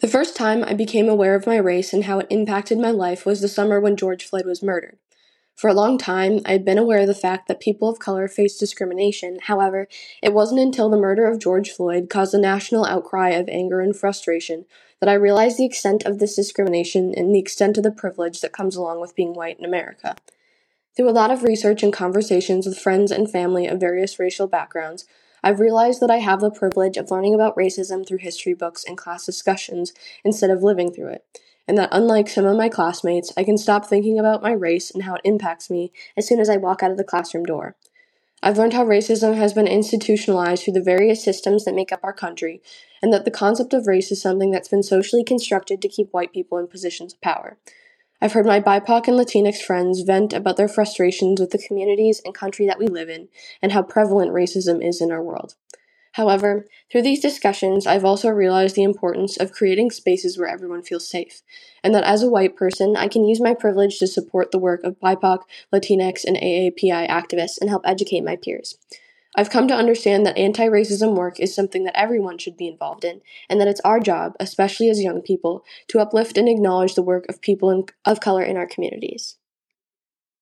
The first time I became aware of my race and how it impacted my life was the summer when George Floyd was murdered. For a long time, I had been aware of the fact that people of color face discrimination. However, it wasn't until the murder of George Floyd caused a national outcry of anger and frustration that I realized the extent of this discrimination and the extent of the privilege that comes along with being white in America. Through a lot of research and conversations with friends and family of various racial backgrounds, I've realized that I have the privilege of learning about racism through history books and class discussions instead of living through it, and that unlike some of my classmates, I can stop thinking about my race and how it impacts me as soon as I walk out of the classroom door. I've learned how racism has been institutionalized through the various systems that make up our country, and that the concept of race is something that's been socially constructed to keep white people in positions of power. I've heard my BIPOC and Latinx friends vent about their frustrations with the communities and country that we live in and how prevalent racism is in our world. However, through these discussions, I've also realized the importance of creating spaces where everyone feels safe, and that as a white person, I can use my privilege to support the work of BIPOC, Latinx, and AAPI activists and help educate my peers. I've come to understand that anti racism work is something that everyone should be involved in, and that it's our job, especially as young people, to uplift and acknowledge the work of people in, of color in our communities.